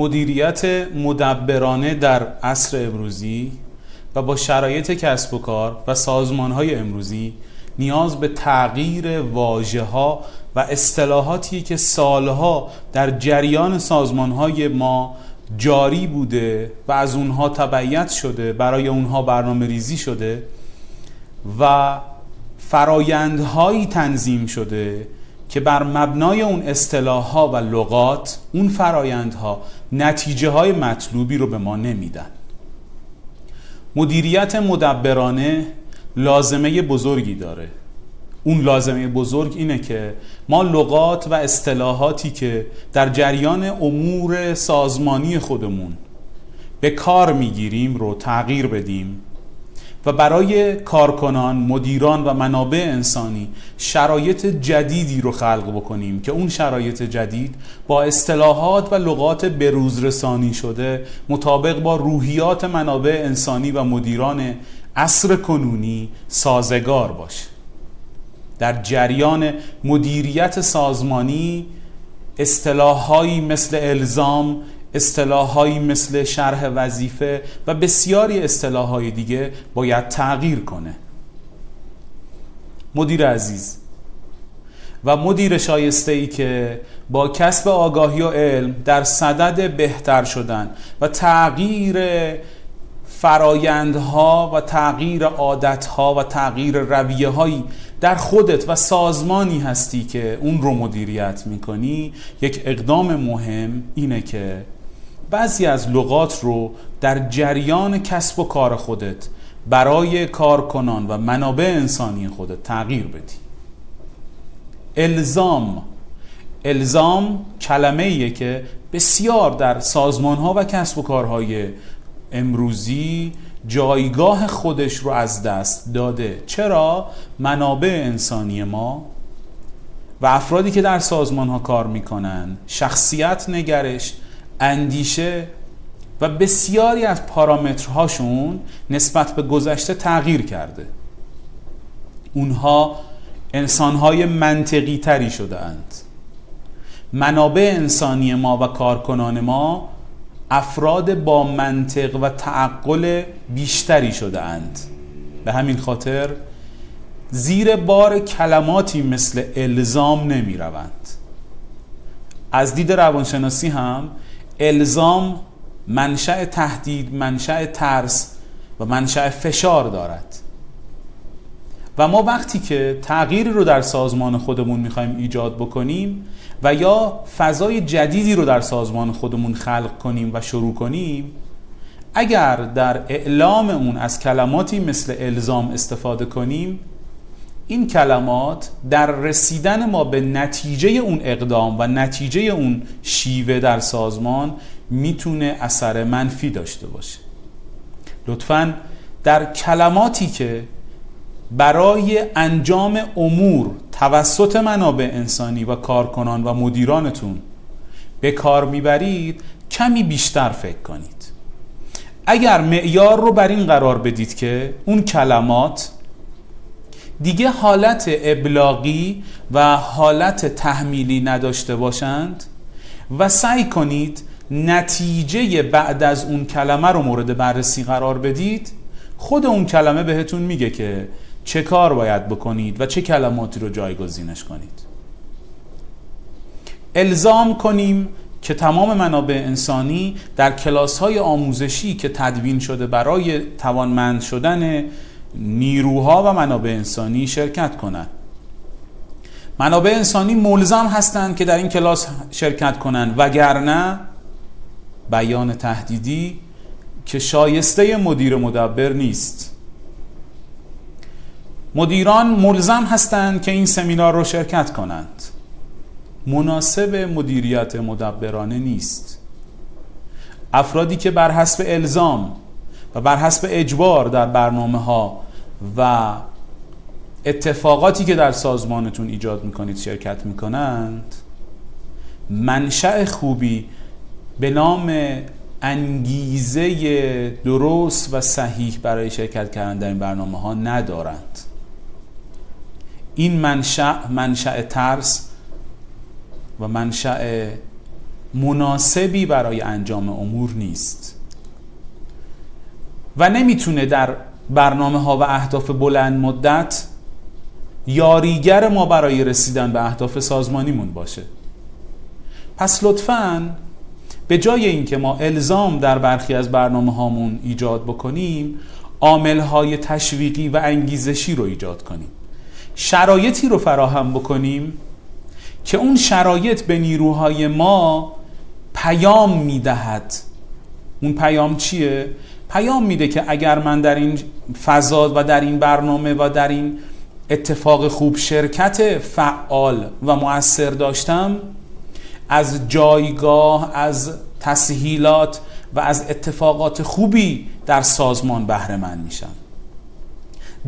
مدیریت مدبرانه در عصر امروزی و با شرایط کسب و کار و سازمان های امروزی نیاز به تغییر واجه ها و اصطلاحاتی که سالها در جریان سازمان های ما جاری بوده و از اونها تبعیت شده برای اونها برنامه ریزی شده و فرایندهایی تنظیم شده که بر مبنای اون اصطلاح ها و لغات اون فرایندها نتیجه های مطلوبی رو به ما نمیدن. مدیریت مدبرانه لازمه بزرگی داره. اون لازمه بزرگ اینه که ما لغات و اصطلاحاتی که در جریان امور سازمانی خودمون به کار می‌گیریم رو تغییر بدیم و برای کارکنان، مدیران و منابع انسانی شرایط جدیدی رو خلق بکنیم که اون شرایط جدید با اصطلاحات و لغات بروز رسانی شده مطابق با روحیات منابع انسانی و مدیران عصر کنونی سازگار باشه. در جریان مدیریت سازمانی اصطلاحهایی مثل الزام اصطلاحهایی مثل شرح وظیفه و بسیاری اصطلاحهای دیگه باید تغییر کنه. مدیر عزیز و مدیر شایسته ای که با کسب آگاهی و علم در صدد بهتر شدن و تغییر فرایندها و تغییر عادتها و تغییر رویه هایی در خودت و سازمانی هستی که اون رو مدیریت می‌کنی یک اقدام مهم اینه که بعضی از لغات رو در جریان کسب و کار خودت برای کارکنان و منابع انسانی خودت تغییر بدی. الزام. الزام کلمه ایه که بسیار در سازمان ها و کسب و کارهای امروزی جایگاه خودش رو از دست داده. چرا؟ منابع انسانی ما و افرادی که در سازمان ها کار می‌کنن شخصیت نگرش اندیشه و بسیاری از پارامترهاشون نسبت به گذشته تغییر کرده. اونها انسانهای منطقی تری شده اند منابع انسانی ما و کارکنان ما افراد با منطق و تعقل بیشتری شده اند به همین خاطر زیر بار کلماتی مثل الزام نمی روند از دید روانشناسی هم الزام منشأ تهدید منشأ ترس و منشأ فشار دارد. و ما وقتی که تغییری رو در سازمان خودمون می‌خوایم ایجاد بکنیم و یا فضای جدیدی رو در سازمان خودمون خلق کنیم و شروع کنیم اگر در اعلام اون از کلماتی مثل الزام استفاده کنیم این کلمات در رسیدن ما به نتیجه اون اقدام و نتیجه اون شیوه در سازمان می‌تونه اثر منفی داشته باشه. لطفا در کلماتی که برای انجام امور توسط منابع انسانی و کارکنان و مدیرانتون به کار می‌برید کمی بیشتر فکر کنید. اگر معیار رو بر این قرار بدید که اون کلمات دیگه حالت ابلاغی و حالت تحمیلی نداشته باشند و سعی کنید نتیجه بعد از اون کلمه رو مورد بررسی قرار بدید. خود اون کلمه بهتون میگه که چه کار باید بکنید و چه کلماتی رو جایگزینش کنید. الزام کنیم که تمام منابع انسانی در کلاس های آموزشی که تدوین شده برای توانمند شدن نیروها و منابع انسانی شرکت کنند. منابع انسانی ملزم هستند که در این کلاس شرکت کنند وگرنه بیان تهدیدی که شایسته مدیر مدبر نیست. مدیران ملزم هستند که این سمینار رو شرکت کنند. مناسب مدیریت مدبرانه نیست. افرادی که بر حسب الزام و بر حسب اجبار در برنامه ها و اتفاقاتی که در سازمانتون ایجاد می‌کنید شرکت می‌کنند منشأ خوبی به نام انگیزه درست و صحیح برای شرکت کردن در این برنامه ها ندارند. این منشأ منشأ ترس و منشأ مناسبی برای انجام امور نیست. و نمی‌تونه در برنامه ها و اهداف بلند مدت یاریگر ما برای رسیدن به اهداف سازمانیمون باشه. پس لطفاً به جای اینکه ما الزام در برخی از برنامه هامون ایجاد بکنیم عامل های تشویقی و انگیزشی رو ایجاد کنیم. شرایطی رو فراهم بکنیم که اون شرایط به نیروهای ما پیام می‌دهد. اون پیام چیه؟ پیام میده که اگر من در این فضا و در این برنامه و در این اتفاق خوب شرکت فعال و مؤثر داشتم از جایگاه از تسهیلات و از اتفاقات خوبی در سازمان بهره من میشم.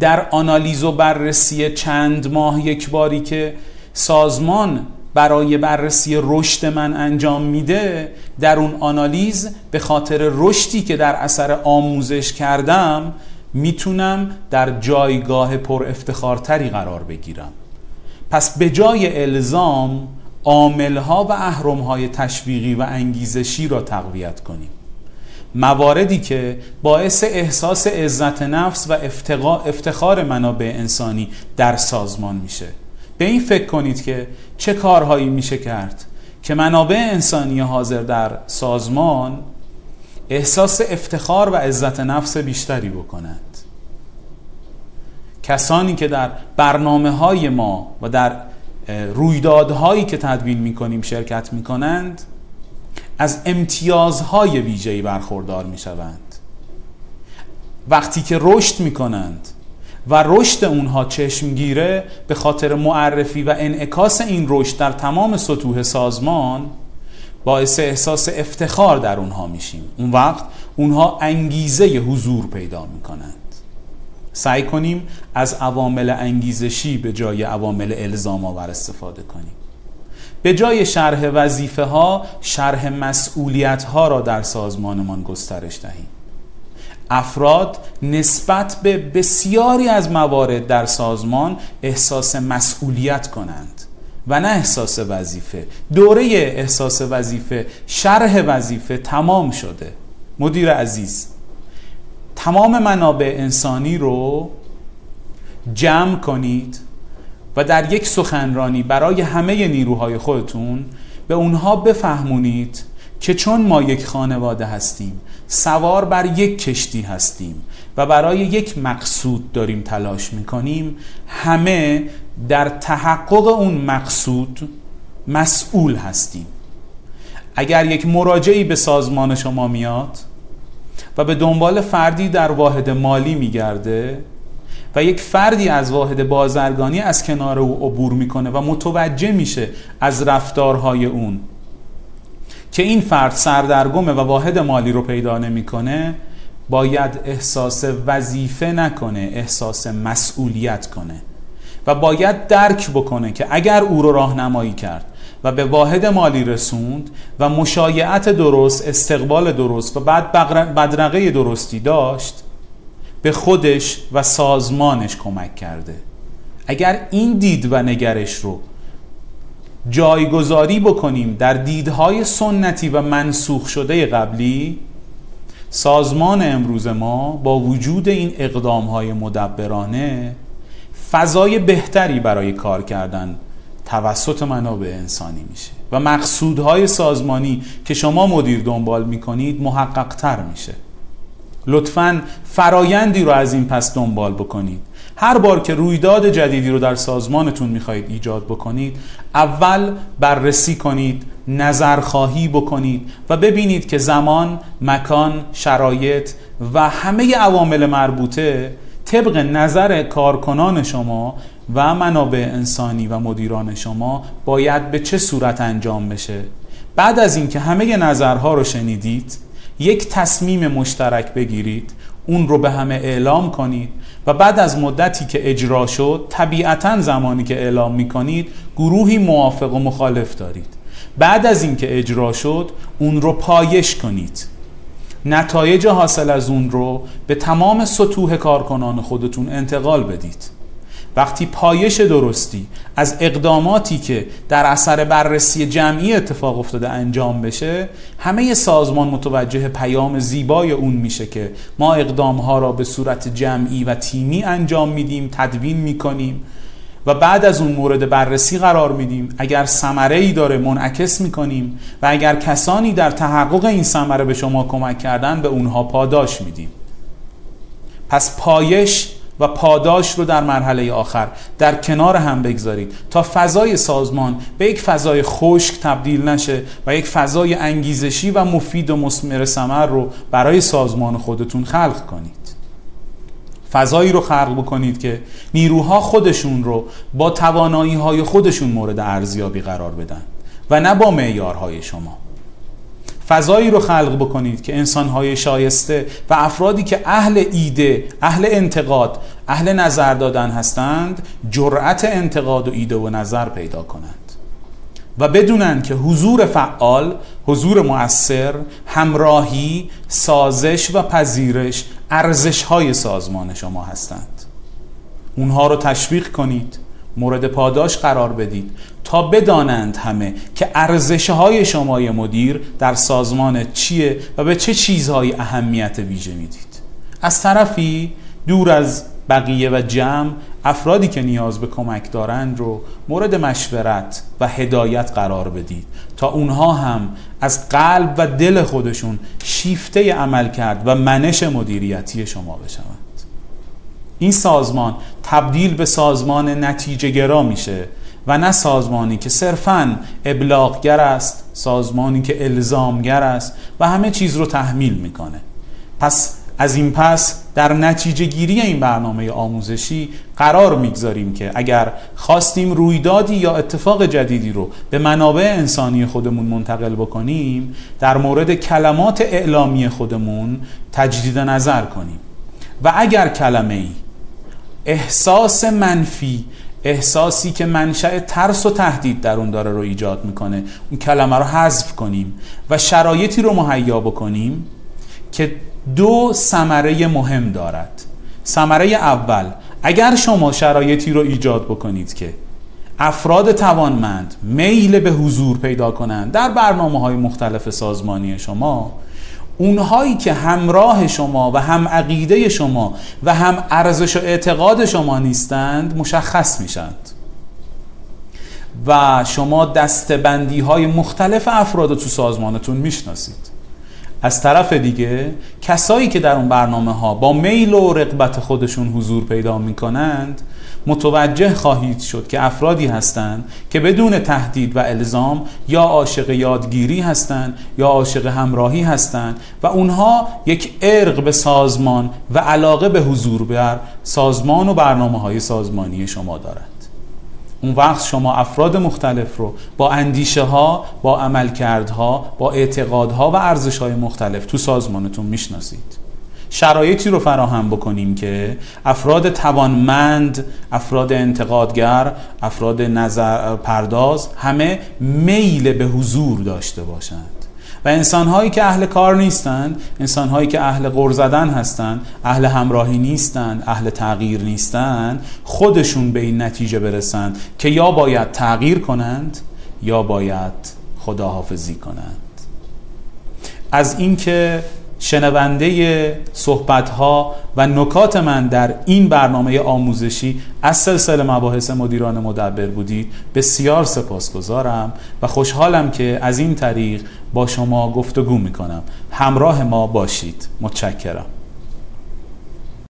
در آنالیز و بررسی چند ماه یک باری که سازمان برای بررسی رشد من انجام میده در اون آنالیز به خاطر رشدی که در اثر آموزش کردم می‌تونم در جایگاه پر افتخارتری قرار بگیرم. پس به جای الزام عاملها و اهرمهای تشویقی و انگیزشی را تقویت کنیم. مواردی که باعث احساس عزت نفس و افتخار منابع انسانی در سازمان میشه. به این فکر کنید که چه کارهایی میشه کرد که منابع انسانی حاضر در سازمان احساس افتخار و عزت نفس بیشتری بکنند. کسانی که در برنامه های ما و در رویدادهایی که تدوین می‌کنیم شرکت می‌کنند از امتیازهای ویژه‌ای برخوردار می‌شوند. وقتی که رشد می‌کنند و رشد اونها چشمگیره به خاطر معرفی و انعکاس این رشد در تمام سطوح سازمان باعث احساس افتخار در اونها میشیم. اون وقت اونها انگیزه حضور پیدا می‌کنند. سعی کنیم از عوامل انگیزشی به جای عوامل الزام آور استفاده کنیم. به جای شرح وظیفه ها شرح مسئولیت ها را در سازمانمان گسترش دهیم. افراد نسبت به بسیاری از موارد در سازمان احساس مسئولیت کنند و نه احساس وظیفه. دوره احساس وظیفه شرح وظیفه تمام شده. مدیر عزیز تمام منابع انسانی رو جمع کنید و در یک سخنرانی برای همه نیروهای خودتون به اونها بفهمونید که چون ما یک خانواده هستیم سوار بر یک کشتی هستیم و برای یک مقصود داریم تلاش می‌کنیم. همه در تحقق اون مقصود مسئول هستیم. اگر یک مراجعی به سازمان شما میاد و به دنبال فردی در واحد مالی میگرده و یک فردی از واحد بازرگانی از کنار او عبور می‌کنه و متوجه میشه از رفتارهای اون که این فرد سردرگمه و واحد مالی رو پیدا نمی‌کنه باید احساس وظیفه نکنه احساس مسئولیت کنه و باید درک بکنه که اگر او رو راهنمایی کرد و به واحد مالی رسوند و مشایعت درست استقبال درست و بعد بدرقه درستی داشت به خودش و سازمانش کمک کرده. اگر این دید و نگرش رو جایگذاری بکنیم در دیدهای سنتی و منسوخ شده قبلی سازمان امروز ما با وجود این اقدامهای مدبرانه فضای بهتری برای کار کردن توسط منابع انسانی میشه و مقصودهای سازمانی که شما مدیر دنبال می‌کنید محقق تر میشه. لطفا فرایندی رو از این پس دنبال بکنید. هر بار که رویداد جدیدی رو در سازمانتون می‌خواهید ایجاد بکنید اول بررسی کنید نظرخواهی بکنید و ببینید که زمان، مکان، شرایط و همه عوامل مربوطه طبق نظر کارکنان شما و منابع انسانی و مدیران شما باید به چه صورت انجام بشه. بعد از اینکه همه نظرها رو شنیدید یک تصمیم مشترک بگیرید اون رو به همه اعلام کنید و بعد از مدتی که اجرا شد طبیعتا زمانی که اعلام می کنید گروهی موافق و مخالف دارید. بعد از اینکه اجرا شد اون رو پایش کنید. نتایج حاصل از اون رو به تمام سطوح کارکنان خودتون انتقال بدید. وقتی پایش درستی از اقداماتی که در اثر بررسی جمعی اتفاق افتاده انجام بشه همه سازمان متوجه پیام زیبای اون میشه که ما اقدامها را به صورت جمعی و تیمی انجام میدیم تدوین می‌کنیم و بعد از اون مورد بررسی قرار میدیم. اگر ثمره ای داره منعکس می‌کنیم و اگر کسانی در تحقق این ثمره به شما کمک کردن به اونها پاداش میدیم. پس پایش و پاداش رو در مرحله آخر در کنار هم بگذارید تا فضای سازمان به یک فضای خشک تبدیل نشه و یک فضای انگیزشی و مفید و مسمر ثمر رو برای سازمان خودتون خلق کنید. فضایی رو خلق بکنید که نیروها خودشون رو با توانایی های خودشون مورد ارزیابی قرار بدن و نه با معیارهای شما. فضایی رو خلق بکنید که انسانهای شایسته و افرادی که اهل ایده اهل انتقاد اهل نظر دادن هستند جرأت انتقاد و ایده و نظر پیدا کنند. و بدونن که حضور فعال حضور مؤثر همراهی سازش و پذیرش ارزش های سازمان شما هستند. اونها رو تشویق کنید مورد پاداش قرار بدید تا بدانند همه که ارزش های شمای مدیر در سازمان چیه و به چه چیزهایی اهمیت ویژه می‌دید. از طرفی دور از بقیه و جمع افرادی که نیاز به کمک دارند رو مورد مشورت و هدایت قرار بدید تا اونها هم از قلب و دل خودشون شیفته عمل کرد و منش مدیریتی شما بشوند. این سازمان تبدیل به سازمان نتیجه گرا میشه و نه سازمانی که صرفا ابلاغگر است سازمانی که الزامگر است و همه چیز رو تحمیل می‌کنه. پس از این پس در نتیجه گیری این برنامه آموزشی قرار می‌گذاریم که اگر خواستیم رویدادی یا اتفاق جدیدی رو به منابع انسانی خودمون منتقل بکنیم در مورد کلمات اعلامی خودمون تجدید نظر کنیم. و اگر کلمه ای احساس منفی احساسی که منشأ ترس و تهدید در اون داره رو ایجاد می‌کنه. اون کلمه رو حذف کنیم و شرایطی رو مهیا بکنیم که دو ثمره مهم دارد. ثمره اول اگر شما شرایطی رو ایجاد بکنید که افراد توانمند میل به حضور پیدا کنند در برنامه های مختلف سازمانی شما اونهایی که همراه شما و هم عقیده شما و هم ارزش و اعتقاد شما نیستند مشخص میشند. و شما دستبندی های مختلف افراد تو سازمانتون می‌شناسید. از طرف دیگه کسایی که در اون برنامه ها با میل و رقبت خودشون حضور پیدا می‌کنند متوجه خواهید شد که افرادی هستند که بدون تهدید و الزام یا عاشق یادگیری هستند یا عاشق همراهی هستند و اونها یک ارق به سازمان و علاقه به حضور بر سازمان و برنامه های سازمانی شما دارد. اون وقت شما افراد مختلف رو با اندیشه ها با عملکردها با اعتقادها و ارزش های مختلف تو سازمانتون می‌شناسید. شرایطی رو فراهم بکنیم که افراد توانمند افراد انتقادگر افراد نظر پرداز همه میل به حضور داشته باشند. و انسانهایی که اهل کار نیستند انسانهایی که اهل غر زدن هستند اهل همراهی نیستند اهل تغییر نیستند خودشون به این نتیجه برسند که یا باید تغییر کنند یا باید خداحافظی کنند. از اینکه شنونده صحبت ها و نکات من در این برنامه آموزشی از سلسله مباحث مدیران مدبر بودید. بسیار سپاسگزارم و خوشحالم که از این طریق با شما گفتگو می‌کنم. همراه ما باشید. متشکرم.